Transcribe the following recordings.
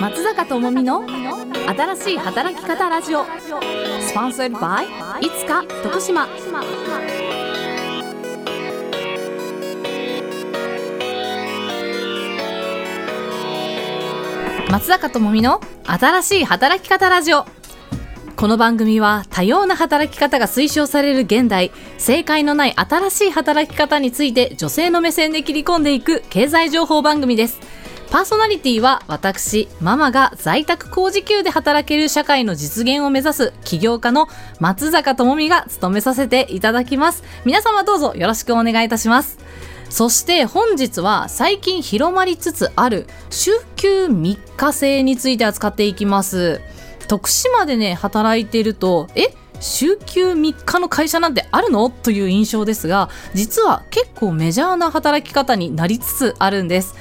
松坂智美の新しい働き方ラジオ。スポンサーバイいつか徳島。松坂智美の新しい働き方ラジオ。この番組は多様な働き方が推奨される現代正解のない新しい働き方について女性の目線で切り込んでいく経済情報番組です。パーソナリティは私、ママが在宅工事給で働ける社会の実現を目指す起業家の松坂智美が務めさせていただきます。皆様どうぞよろしくお願いいたします。そして本日は最近広まりつつある週休3日制について扱っていきます。徳島でね、働いていると、え週休3日の会社なんてあるの？という印象ですが、実は結構メジャーな働き方になりつつあるんです。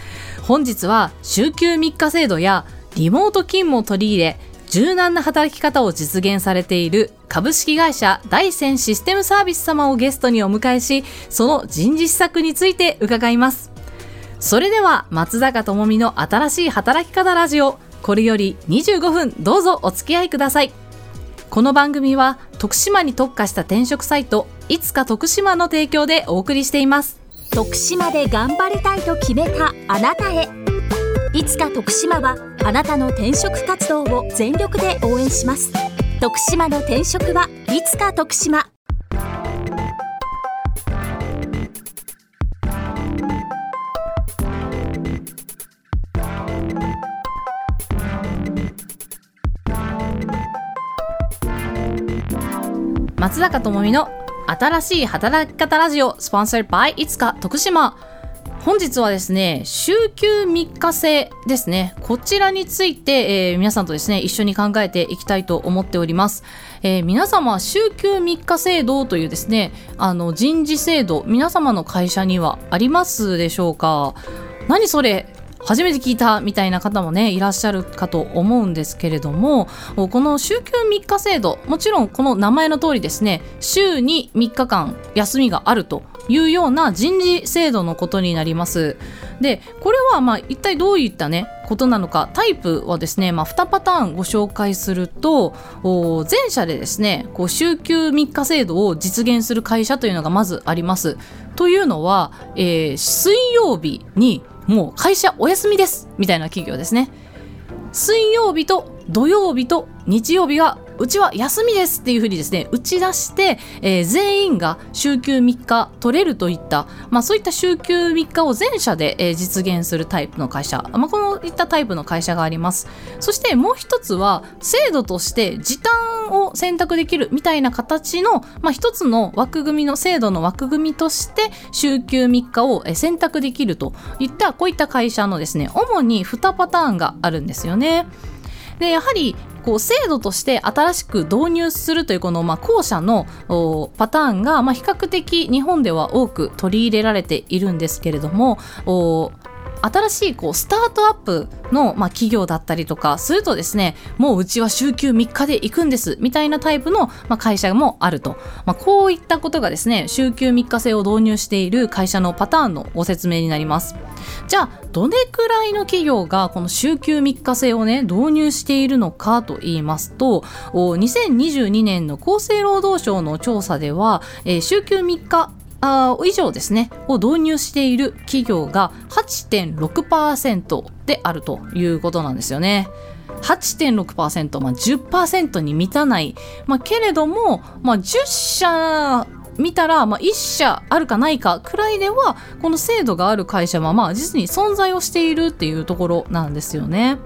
本日は週休3日制度やリモート勤務を取り入れ柔軟な働き方を実現されている株式会社大山システムサービス様をゲストにお迎えしその人事施策について伺います。それでは松坂智美の新しい働き方ラジオこれより25分どうぞお付き合いください。この番組は徳島に特化した転職サイトいつか徳島の提供でお送りしています。徳島で頑張りたいと決めたあなたへ。いつか徳島はあなたの転職活動を全力で応援します。徳島の転職はいつか徳島。松坂智美の新しい働き方ラジオスポンサー by いつか徳島。本日はですね週休3日制ですね。こちらについて、えー、皆さんとですね一緒に考えていきたいと思っております、えー、皆様週休3日制度というですねあの人事制度皆様の会社にはありますでしょうか？何それ？初めて聞いたみたいな方もねいらっしゃるかと思うんですけれどもこの週休3日制度もちろんこの名前の通りですね週に3日間休みがあるというような人事制度のことになります。でこれはまあ一体どういったねことなのかタイプはですね、まあ、2パターンご紹介すると前者でですねこう週休3日制度を実現する会社というのがまずあります。というのは、えー、水曜日にもう会社お休みですみたいな企業ですね。水曜日と土曜日と日曜日がうちは休みですっていうふうにですね打ち出して、えー、全員が週休3日取れるといった、まあ、そういった週休3日を全社で、えー、実現するタイプの会社、まあ、こういったタイプの会社がありますそしてもう一つは制度として時短を選択できるみたいな形の、まあ、一つの枠組みの制度の枠組みとして週休3日を選択できるといったこういった会社のですね主に2パターンがあるんですよね。でやはりこう制度として新しく導入するというこのまあ後者のパターンがまあ比較的日本では多く取り入れられているんですけれども新しいこうスタートアップの、まあ、企業だったりとかするとですねもううちは週休3日で行くんですみたいなタイプの、まあ、会社もあると、まあ、こういったことがですね週休3日制を導入している会社のパターンのご説明になります。じゃあどれくらいの企業がこの週休3日制をね導入しているのかと言いますと2022年の厚生労働省の調査では、えー、週休3日あ以上ですねを導入している企業が8.6%であるということなんですよね。8.6%、まあ、10%に満たない、まあ、けれども、まあ、10社見たら、まあ、1社あるかないかくらいではこの制度がある会社は、まあ、実に存在をしているっていうところなんですよね。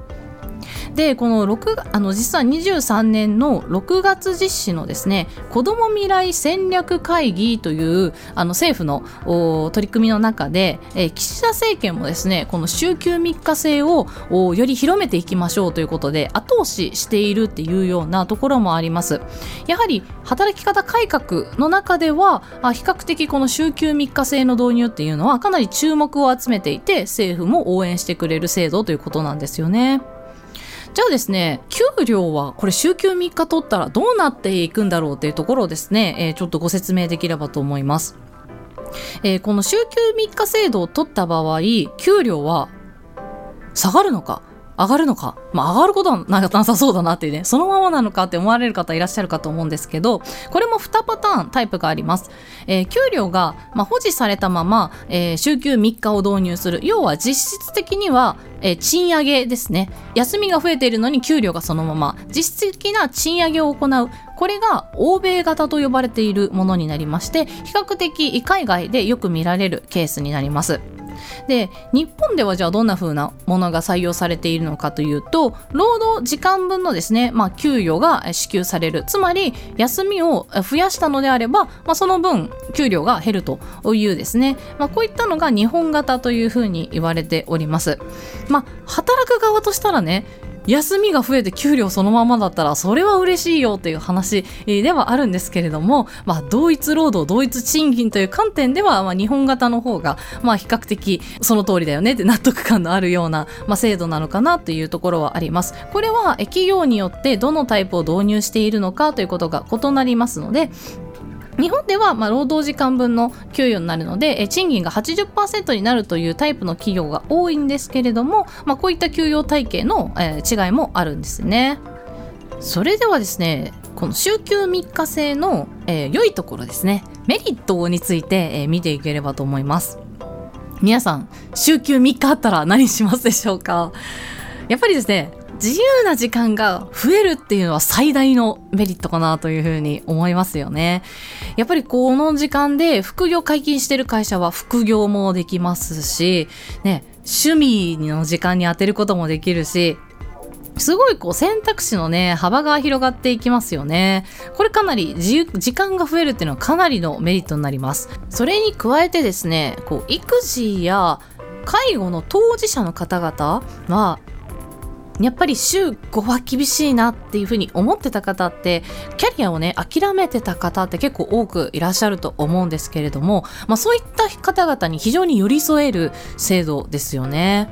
でこの6あの実は23年の6月実施のですね子ども未来戦略会議というあの政府の取り組みの中で、えー、岸田政権もですねこの週休3日制をより広めていきましょうということで後押ししているっていうようなところもありますやはり働き方改革の中ではあ比較的この週休3日制の導入っていうのはかなり注目を集めていて政府も応援してくれる制度ということなんですよね。じゃあですね、給料はこれ週休3日取ったらどうなっていくんだろうっていうところをですね、えー、ちょっとご説明できればと思います。えー、この週休3日制度を取った場合、給料は下がるのか上がるのか、まあ、上がることはなさそうだなっていうね。そのままなのかって思われる方いらっしゃるかと思うんですけどこれも2パターンタイプがあります、えー、給料が、まあ、保持されたまま、えー、週休3日を導入する。要は実質的には、えー、賃上げですね。休みが増えているのに給料がそのまま。実質的な賃上げを行う。これが欧米型と呼ばれているものになりまして比較的海外でよく見られるケースになります。で日本ではじゃあどんな風なものが採用されているのかというと労働時間分のですね、まあ、給与が支給されるつまり休みを増やしたのであれば、まあ、その分給料が減るというですね、まあ、こういったのが日本型というふうに言われております。まあ、働く側としたらね休みが増えて給料そのままだったらそれは嬉しいよっていう話ではあるんですけれども、まあ、同一労働同一賃金という観点では、まあ、日本型の方が、まあ、比較的その通りだよねって納得感のあるような、まあ、制度なのかなというところはあります。これは企業によってどのタイプを導入しているのかということが異なりますので日本ではま労働時間分の給与になるので、え賃金が80%になるというタイプの企業が多いんですけれども、まあ、こういった給与体系の、え違いもあるんですね。それではですねこの週休3日制の、え、良いところですねメリットについて、え、見ていければと思います皆さん週休3日あったら何しますでしょうか？やっぱりですね自由な時間が増えるっていうのは最大のメリットかなというふうに思いますよね。やっぱりこの時間で副業解禁してる会社は副業もできますし、ね、趣味の時間に当てることもできるし、すごいこう選択肢のね、幅が広がっていきますよね。これかなり、時間が増えるっていうのはかなりのメリットになります。それに加えてですね、こう育児や介護の当事者の方々はやっぱり週5は厳しいなっていうふうに思ってた方ってキャリアをね諦めてた方って結構多くいらっしゃると思うんですけれども、まあ、そういった方々に非常に寄り添える制度ですよね。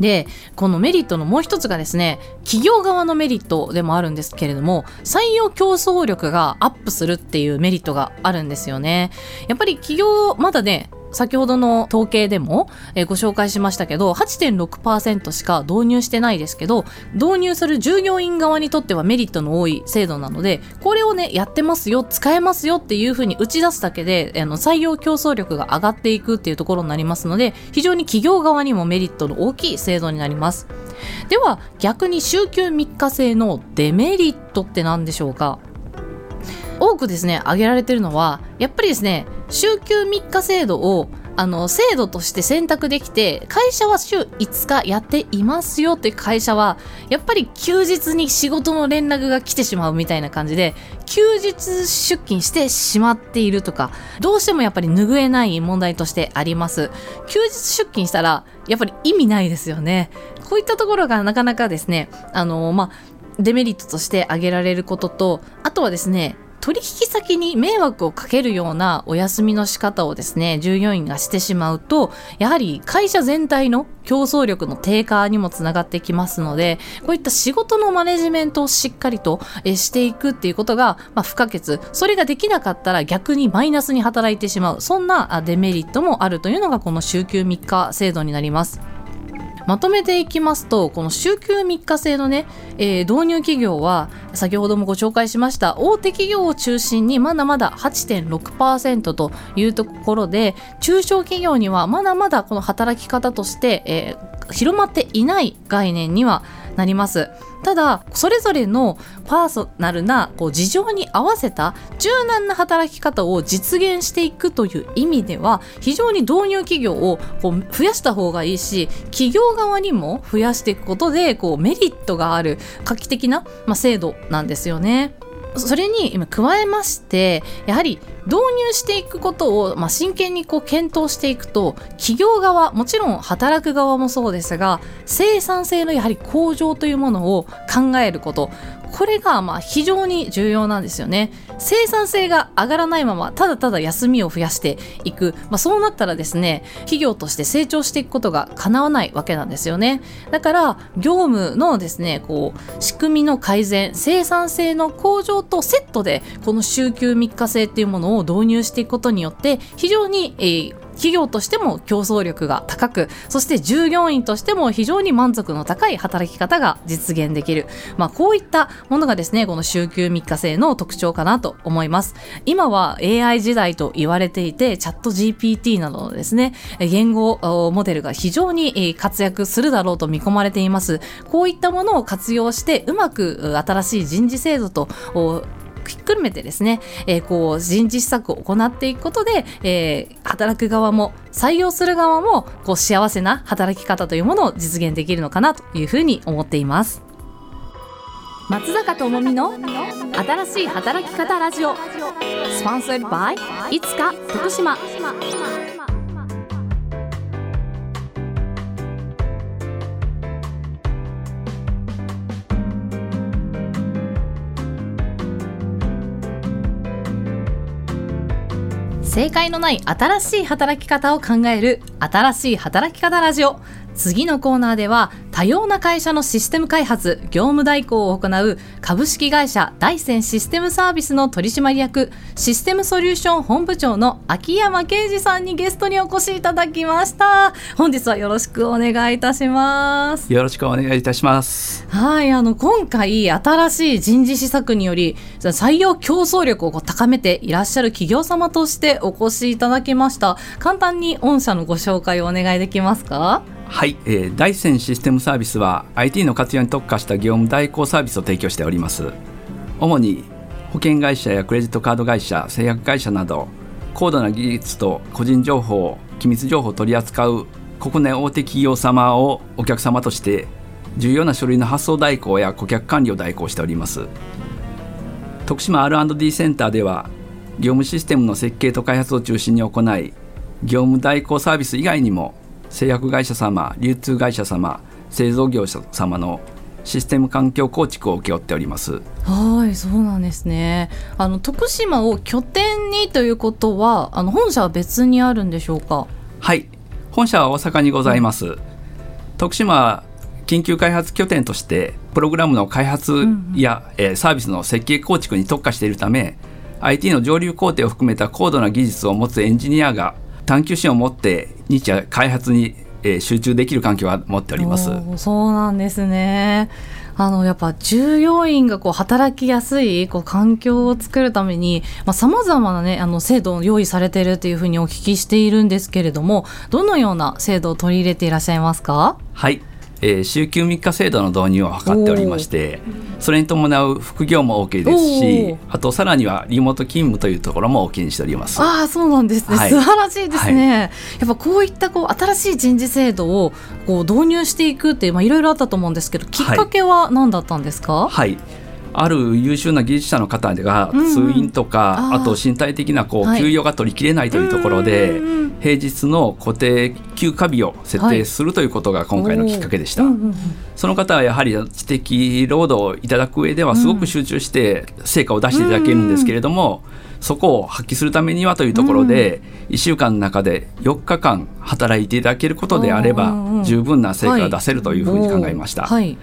でこのメリットのもう一つがですね企業側のメリットでもあるんですけれども採用競争力がアップするっていうメリットがあるんですよねやっぱり企業まだね先ほどの統計でも、え、ご紹介しましたけど8.6%しか導入してないですけど導入する従業員側にとってはメリットの多い制度なのでこれをねやってますよ使えますよっていうふうに打ち出すだけであの採用競争力が上がっていくっていうところになりますので非常に企業側にもメリットの大きい制度になります。では逆に週休3日制のデメリットって何でしょうか？くですね挙げられてるのはやっぱりですね週休3日制度をあの制度として選択できて会社は週5日やっていますよって会社はやっぱり休日に仕事の連絡が来てしまうみたいな感じで休日出勤してしまっているとかどうしてもやっぱり拭えない問題としてあります。休日出勤したらやっぱり意味ないですよね。こういったところがなかなかですねあのまあデメリットとして挙げられることとあとはですね取引先に迷惑をかけるようなお休みの仕方をですね、従業員がしてしまうと、やはり会社全体の競争力の低下にもつながってきますので、こういった仕事のマネジメントをしっかりとしていくっていうことが、まあ、不可欠。それができなかったら逆にマイナスに働いてしまう。そんなデメリットもあるというのがこの週休3日制度になります。まとめていきますとこの週休3日制のね、えー、導入企業は先ほどもご紹介しました大手企業を中心にまだまだ8.6%というところで中小企業にはまだまだこの働き方として、えー、広まっていない概念にはなります。ただそれぞれのパーソナルなこう事情に合わせた柔軟な働き方を実現していくという意味では非常に導入企業をこう増やした方がいいし企業側にも増やしていくことでこうメリットがある画期的な、まあ、制度なんですよね。それに今加えましてやはり導入していくことを、まあ、真剣にこう検討していくと企業側もちろん働く側もそうですが生産性のやはり向上というものを考えること。これがまあ非常に重要なんですよね。生産性が上がらないままただただ休みを増やしていく、まあ、そうなったらですね企業として成長していくことが叶わないわけなんですよね。だから業務のですねこう仕組みの改善生産性の向上とセットでこの週休3日制っていうものを導入していくことによって非常に、えー企業としても競争力が高くそして従業員としても非常に満足の高い働き方が実現できる、まあ、こういったものがですねこの週休3日制の特徴かなと思います。今は AI 時代と言われていてチャット GPT などのですね言語モデルが非常に活躍するだろうと見込まれています。こういったものを活用してうまく新しい人事制度とひっくるめてですね、えー、こう人事施策を行っていくことで、えー、働く側も採用する側もこう幸せな働き方というものを実現できるのかなというふうに思っています。松坂智美の新しい働き方ラジオ。スポンサーバイいつか徳島。正解のない新しい働き方を考える新しい働き方ラジオ。次のコーナーでは多様な会社のシステム開発業務代行を行う株式会社大山システムサービスの取締役システムソリューション本部長の秋山啓二さんにゲストにお越しいただきました。本日はよろしくお願いいたします。よろしくお願いいたします。はいあの今回新しい人事施策により採用競争力を高めていらっしゃる企業様としてお越しいただきました。簡単に御社のご紹介をお願いできますか？はい、えー、大山システムサービスは IT の活用に特化した業務代行サービスを提供しております。主に保険会社やクレジットカード会社製薬会社など高度な技術と個人情報機密情報を取り扱う国内大手企業様をお客様として重要な書類の発送代行や顧客管理を代行しております。徳島 R&D センターでは業務システムの設計と開発を中心に行い業務代行サービス以外にも製薬会社様流通会社様製造業者様のシステム環境構築を請け負っております。はいそうなんですね。あの徳島を拠点にということはあの本社は別にあるんでしょうか？はい本社は大阪にございます、うん、徳島緊急開発拠点としてプログラムの開発や、うん。えー、サービスの設計構築に特化しているため IT の上流工程を含めた高度な技術を持つエンジニアが探求心を持って日夜開発に、えー、集中できる環境は持っております。そうなんですね。あのやっぱ従業員がこう働きやすいこう環境を作るためにさまざ、まな、ね、あの制度を用意されているというふうにお聞きしているんですけれどもどのような制度を取り入れていらっしゃいますか？はいえー、週休3日制度の導入を図っておりましてそれに伴う副業も OK ですしあとさらにはリモート勤務というところも OK にしております。ああそうなんですね、はい、素晴らしいですね、はい、やっぱこういったこう新しい人事制度をこう導入していくっていろいろあったと思うんですけどきっかけは何だったんですか、はい、はいある優秀な技術者の方が通院とか、うんうん、あと身体的なこう休養が取りきれないというところで、はい、平日の固定休暇日を設定するということが今回のきっかけでした。はい、その方はやはり知的労働をいただく上ではすごく集中して成果を出していただけるんですけれども、そこを発揮するためにはというところで、1週間の中で4日間働いていただけることであれば十分な成果が出せるというふうに考えました。はい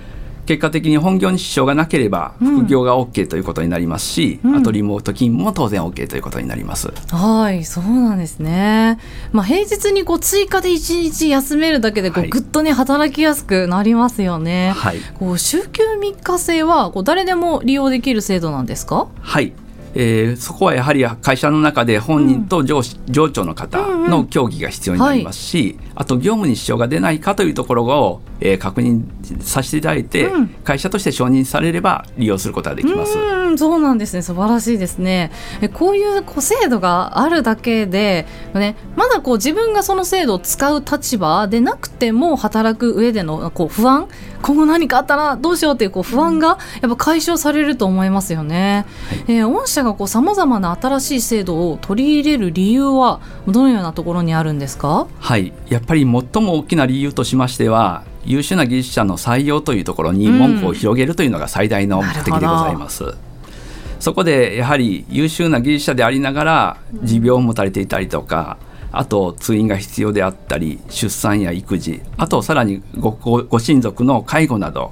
結果的に本業に支障がなければ副業が OK ということになりますし、うん、あとリモート勤務も当然 OK ということになります。はいそうなんですね、まあ、平日にこう追加で1日休めるだけでこう、ぐっとね働きやすくなりますよね。はい、こう週休3日制はこう誰でも利用できる制度なんですか？はいえー、そこはやはり会社の中で本人と上,、上長の方の協議が必要になりますし、あと業務に支障が出ないかというところを、えー、確認させていただいて、うん、会社として承認されれば利用することができます。うそうなんですね素晴らしいですね。えこういうこう制度があるだけで、ね、まだこう自分がその制度を使う立場でなくても働く上でのこう不安今後何かあったらどうしようっていうこう不安がやっぱ解消されると思いますよね。はい、えー、御社がさまざまな新しい制度を取り入れる理由はどのようなところにあるんですか？はい。やっぱり最も大きな理由としましては優秀な技術者の採用というところに門戸を広げるというのが最大の目的でございます。うん、そこでやはり優秀な技術者でありながら持病を持たれていたりとか、あと通院が必要であったり出産や育児あとさらにごご親族の介護など、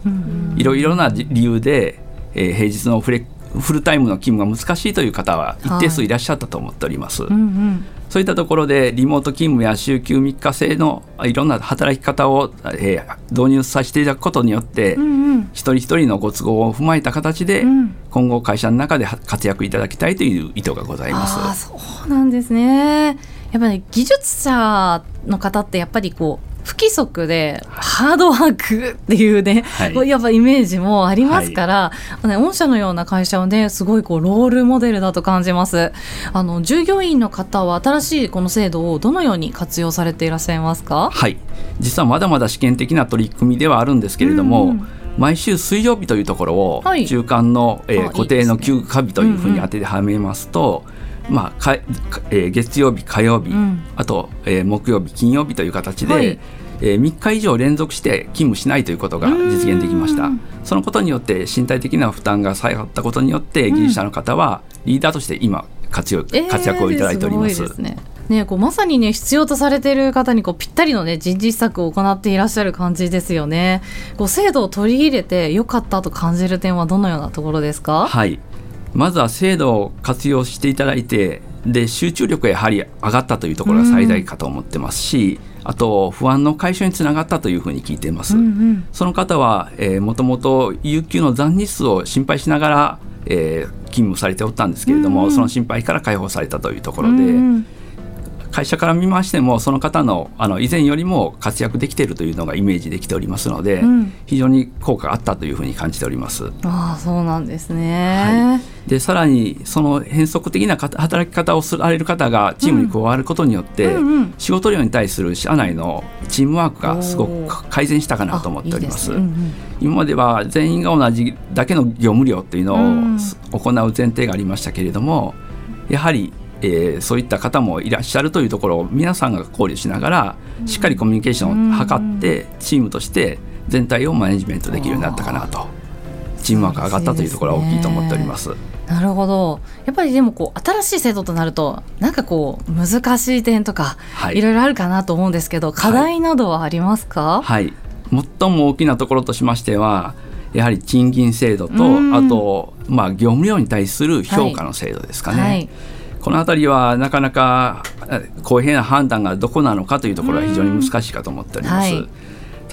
いろいろな理由で、えー、平日のフレフルタイムの勤務が難しいという方は一定数いらっしゃったと思っております。うんうん。そういったところでリモート勤務や週休3日制のいろんな働き方を、えー、導入させていただくことによって、うんうん、一人一人のご都合を踏まえた形で、うん、今後会社の中で活躍いただきたいという意図がございます。あそうなんですねやっぱり技術者の方ってやっぱりこう不規則でハードワークっていうね、はい、やっぱイメージもありますから、はい、御社のような会社はねすごいこうロールモデルだと感じます。あの従業員の方は新しいこの制度をどのように活用されていらっしゃいますか？はい。実はまだまだ試験的な取り組みではあるんですけれども、うん。毎週水曜日というところを中間の、えー、固定の休暇日というふうに当ててはめますと、まあかえー、月曜日火曜日、うん、あと、えー、木曜日金曜日という形で、はい、えー、3日以上連続して勤務しないということが実現できましたそのことによって身体的な負担が下がったことによって技術者の方はリーダーとして今活用、活躍をいただいております。すねね、こうまさにね必要とされている方にこうぴったりのね人事施策を行っていらっしゃる感じですよね。こう制度を取り入れて良かったと感じる点はどのようなところですか？はい。まずは制度を活用していただいてで集中力がやはり上がったというところが最大かと思ってますし、うん、あと不安の解消につながったというふうに聞いています、うんうん、その方は、えー、もともと有給の残日数を心配しながら、えー、勤務されておったんですけれども、うんうん、その心配から解放されたというところで、うんうん会社から見ましてもその方のあの以前よりも活躍できているというのがイメージできておりますので、うん、非常に効果があったというふうに感じております。あそうなんですね、はい、でさらにその変則的な働き方をされる方がチームに加わることによって、うんうん。うん、仕事量に対する社内のチームワークがすごく改善したかなと思っております。いいうんうん、今までは全員が同じだけの業務量というのを行う前提がありましたけれどもやはりえー、そういった方もいらっしゃるというところを皆さんが考慮しながらしっかりコミュニケーションを図ってチームとして全体をマネジメントできるようになったかなと。チームワークが上がったというところは大きいと思っております。なるほど。やっぱりでもこう新しい制度となるとなんかこう難しい点とか、はい、いろいろあるかなと思うんですけど課題などはありますか、はい、はい、最も大きなところとしましてはやはり賃金制度とあと、まあ、業務量に対する評価の制度ですかね。はいこの辺りはなかなか公平な判断がどこなのかというところは非常に難しいかと思っております。はい。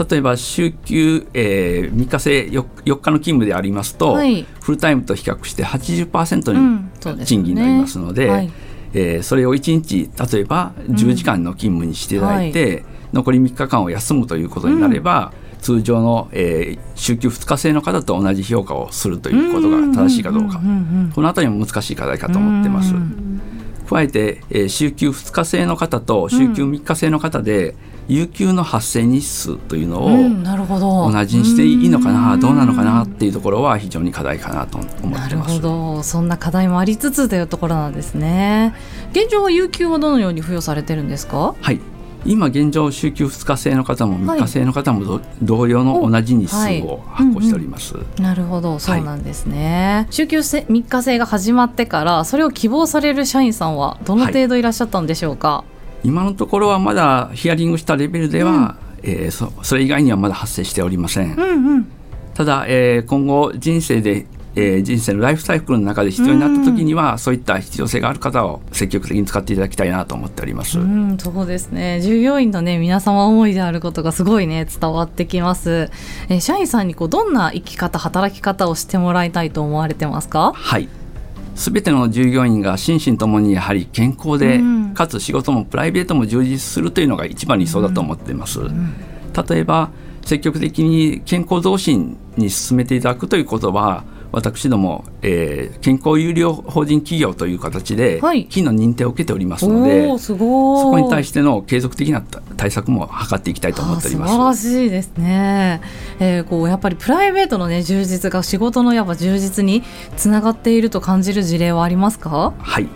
例えば週休、えー、3日制 4, 4日の勤務でありますと、はい、フルタイムと比較して80%に賃金になりますので,、うんそ、ねはい、えー、それを1日例えば10時間の勤務にしていただいて、うん。はい、残り3日間を休むということになれば、うん、通常の、えー、週休2日制の方と同じ評価をするということが正しいかどうか、この辺りも難しい課題かと思ってます。加えて、えー、週休2日制の方と週休3日制の方で、有給の発生日数というのを同じにしていいのかな、うん、どうなのかなっていうところは非常に課題かなと思ってます。なるほど。そんな課題もありつつというところなんですね。現状は有給はどのように付与されてるんですか？はい今現状週休2日制の方も3日制の方も、同様の同じ日数を発行しております、はいうん。うん、なるほど。そうなんですね、はい、週休3日制が始まってからそれを希望される社員さんはどの程度いらっしゃったんでしょうか、はい、今のところはまだヒアリングしたレベルでは、うん、えー、そそれ以外にはまだ発生しておりません、うんうん、ただ、えー、今後人生でえー、人生のライフサイクルの中で必要になった時には、そういった必要性がある方を積極的に使っていただきたいなと思っております。うん、そうですね。従業員のね皆様思いであることがすごいね伝わってきます。えー、社員さんにこうどんな生き方働き方をしてもらいたいと思われてますか？はい。すべての従業員が心身ともにやはり健康で、うん、かつ仕事もプライベートも充実するというのが一番理想だと思っています。うんうん、例えば積極的に健康増進に進めていただくということは私ども、えー、健康有料法人企業という形で、はい、金の認定を受けておりますのでそこに対しての継続的な対策も図っていきたいと思っております。素晴らしいですね、えー、こうやっぱりプライベートの、ね、充実が仕事のやっぱ充実につながっていると感じる事例はありますか？はい。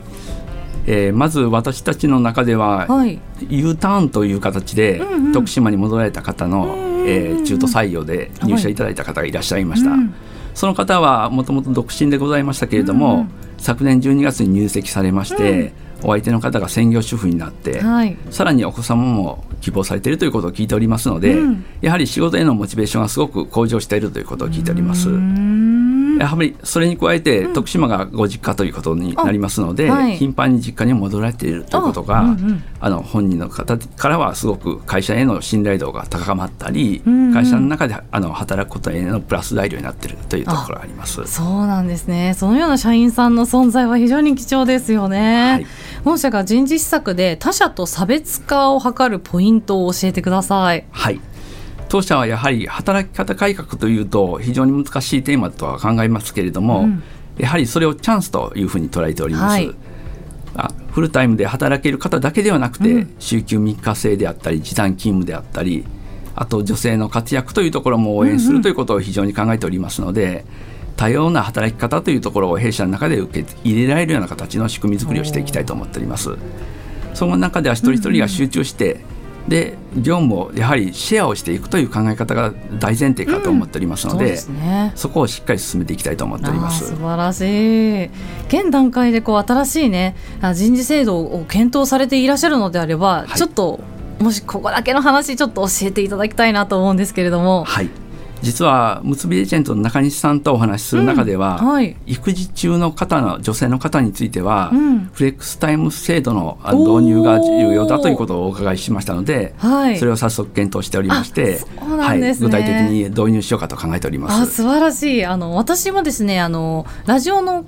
えー、まず私たちの中では、はい、U ターンという形で、うんうん、徳島に戻られた方の、えー、中途採用で入社いただいた方がいらっしゃいました。はいうんその方はもともと独身でございましたけれども、うん、昨年12月に入籍されまして、うん、お相手の方が専業主婦になって、はい、さらにお子様も希望されているということを聞いておりますので、うん、やはり仕事へのモチベーションがすごく向上しているということを聞いております。やはりそれに加えて、徳島がご実家ということになりますので、はい頻繁に実家に戻られているということが、あうんうんあの本人の方からはすごく会社への信頼度が高まったり、うんうん会社の中であの働くことへのプラス材料になっているというところがあります。そうなんですね。そのような社員さんの存在は非常に貴重ですよね。はい本社が人事施策で他社と差別化を図るポイントを教えてください。はい当社はやはり働き方改革というと非常に難しいテーマとは考えますけれども、うんやはりそれをチャンスというふうに捉えております。はいあフルタイムで働ける方だけではなくて、うん週休3日制であったり時短勤務であったりあと女性の活躍というところも応援するということを非常に考えておりますので、多様な働き方というところを弊社の中で受け入れられるような形の仕組み作りをしていきたいと思っております。その中では一人一人が集中して、で業務をやはりシェアをしていくという考え方が大前提かと思っておりますので,、そうですね。そこをしっかり進めていきたいと思っております素。晴らしい現段階でこう新しいねあ人事制度を検討されていらっしゃるのであれば、はいちょっともしここだけの話ちょっと教えていただきたいなと思うんですけれどもはい実は結びエージェントの中西さんとお話しする中では、うんはい。育児中の方の女性の方については、うん。フレックスタイム制度の導入が重要だということをお伺いしましたので、はい。それを早速検討しておりまして、ね。はい、具体的に導入しようかと考えておりまあす。素晴らしい。あの私もですねあのラジオの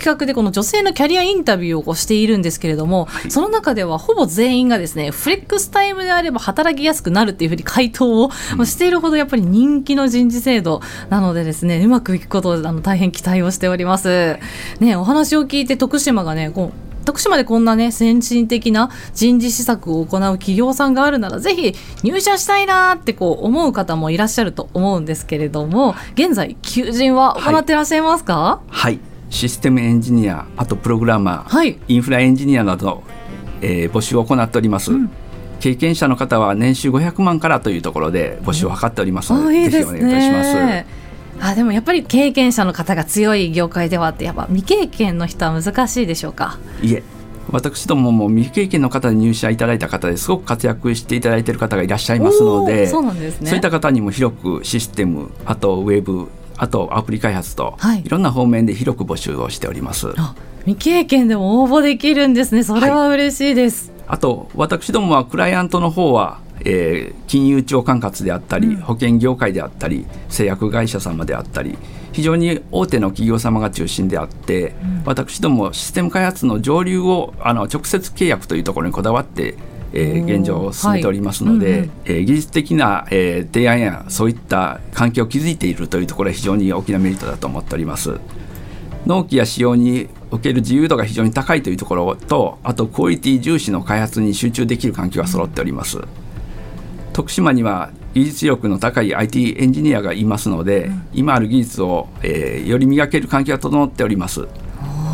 企画でこの女性のキャリアインタビューをこうしているんですけれども、はい。その中ではほぼ全員がですねフレックスタイムであれば働きやすくなるっていうふうに回答をしているほどやっぱり人気の人事制度なのでですねうまくいくことをあの大変期待をしております。ねお話を聞いて徳島がねこう徳島でこんなね先進的な人事施策を行う企業さんがあるならぜひ入社したいなってこう思う方もいらっしゃると思うんですけれども現在求人は行ってらっしゃいますか？はい、システムエンジニア、あとプログラマー、はい。インフラエンジニアなど、えー募集を行っております。経験者の方は年収500万からというところで募集を図っておりますので、あいいですぜひお願いいたします。ねあでもやっぱり経験者の方が強い業界ではあってやっぱ未経験の人は難しいでしょうか？いえ。私どもも未経験の方で入社いただいた方ですごく活躍していただいている方がいらっしゃいますのおでーそうなんですね。そういった方にも広くシステムあとウェブあとアプリ開発と、はい。い、ろんな方面で広く募集をしております。あ未経験でも応募できるんですね。それは嬉しいです、あと私どもはクライアントの方は、えー金融庁管轄であったり、保険業界であったり製薬会社様であったり非常に大手の企業様が中心であって、私どもシステム開発の上流をあの直接契約というところにこだわって、えー現状を進めておりますので、はい。うんうんえー技術的な、えー提案やそういった環境を築いているというところは非常に大きなメリットだと思っております。納期や使用における自由度が非常に高いというところとあとクオリティ重視の開発に集中できる環境が揃っております。徳島には技術力の高い IT エンジニアがいますので、今ある技術を、えーより磨ける環境が整っております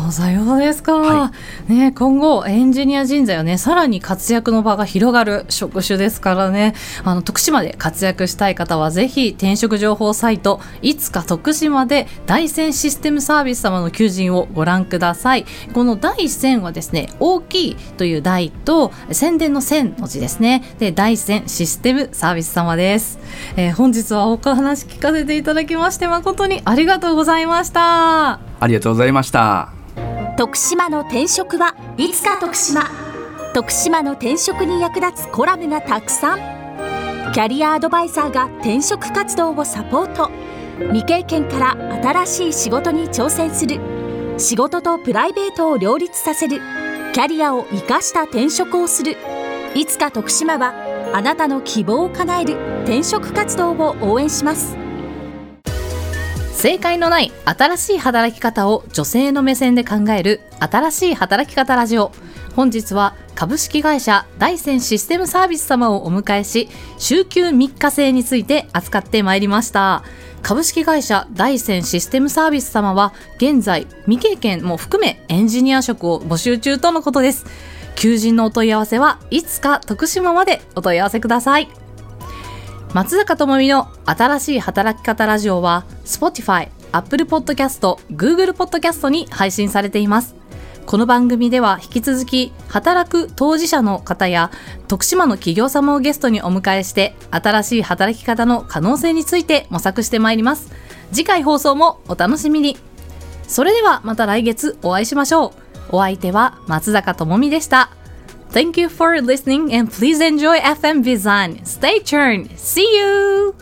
あさようですか、はね、今後エンジニア人材はねさらに活躍の場が広がる職種ですからね。あの徳島で活躍したい方はぜひ転職情報サイトいつか徳島で大山システムサービス様の求人をご覧ください。この第線はですね大きいという大と宣伝の線の字ですね。で大山システムサービス様です、えー本日はお話聞かせていただきまして誠にありがとうございました。ありがとうございました徳島の転職はいつか徳島。徳島の転職に役立つコラムがたくさん。キャリアアドバイザーが転職活動をサポート。未経験から新しい仕事に挑戦する。仕事とプライベートを両立させる。キャリアを生かした転職をする。いつか徳島はあなたの希望を叶える。転職活動を応援します。正解のない新しい働き方を女性の目線で考える新しい働き方ラジオ。本日は株式会社大山システムサービス様をお迎えし週休3日制について扱ってまいりました。株式会社大山システムサービス様は現在未経験も含めエンジニア職を募集中とのことです。求人のお問い合わせはいつか徳島までお問い合わせください。松坂智美の新しい働き方ラジオは Spotify、Apple Podcast、Google Podcast に配信されています。この番組では引き続き働く当事者の方や徳島の企業様をゲストにお迎えして新しい働き方の可能性について模索してまいります。次回放送もお楽しみに。それではまた来月お会いしましょう。お相手は松坂智美でした。Thank you for listening and please enjoy FM Visan. Stay tuned. See you!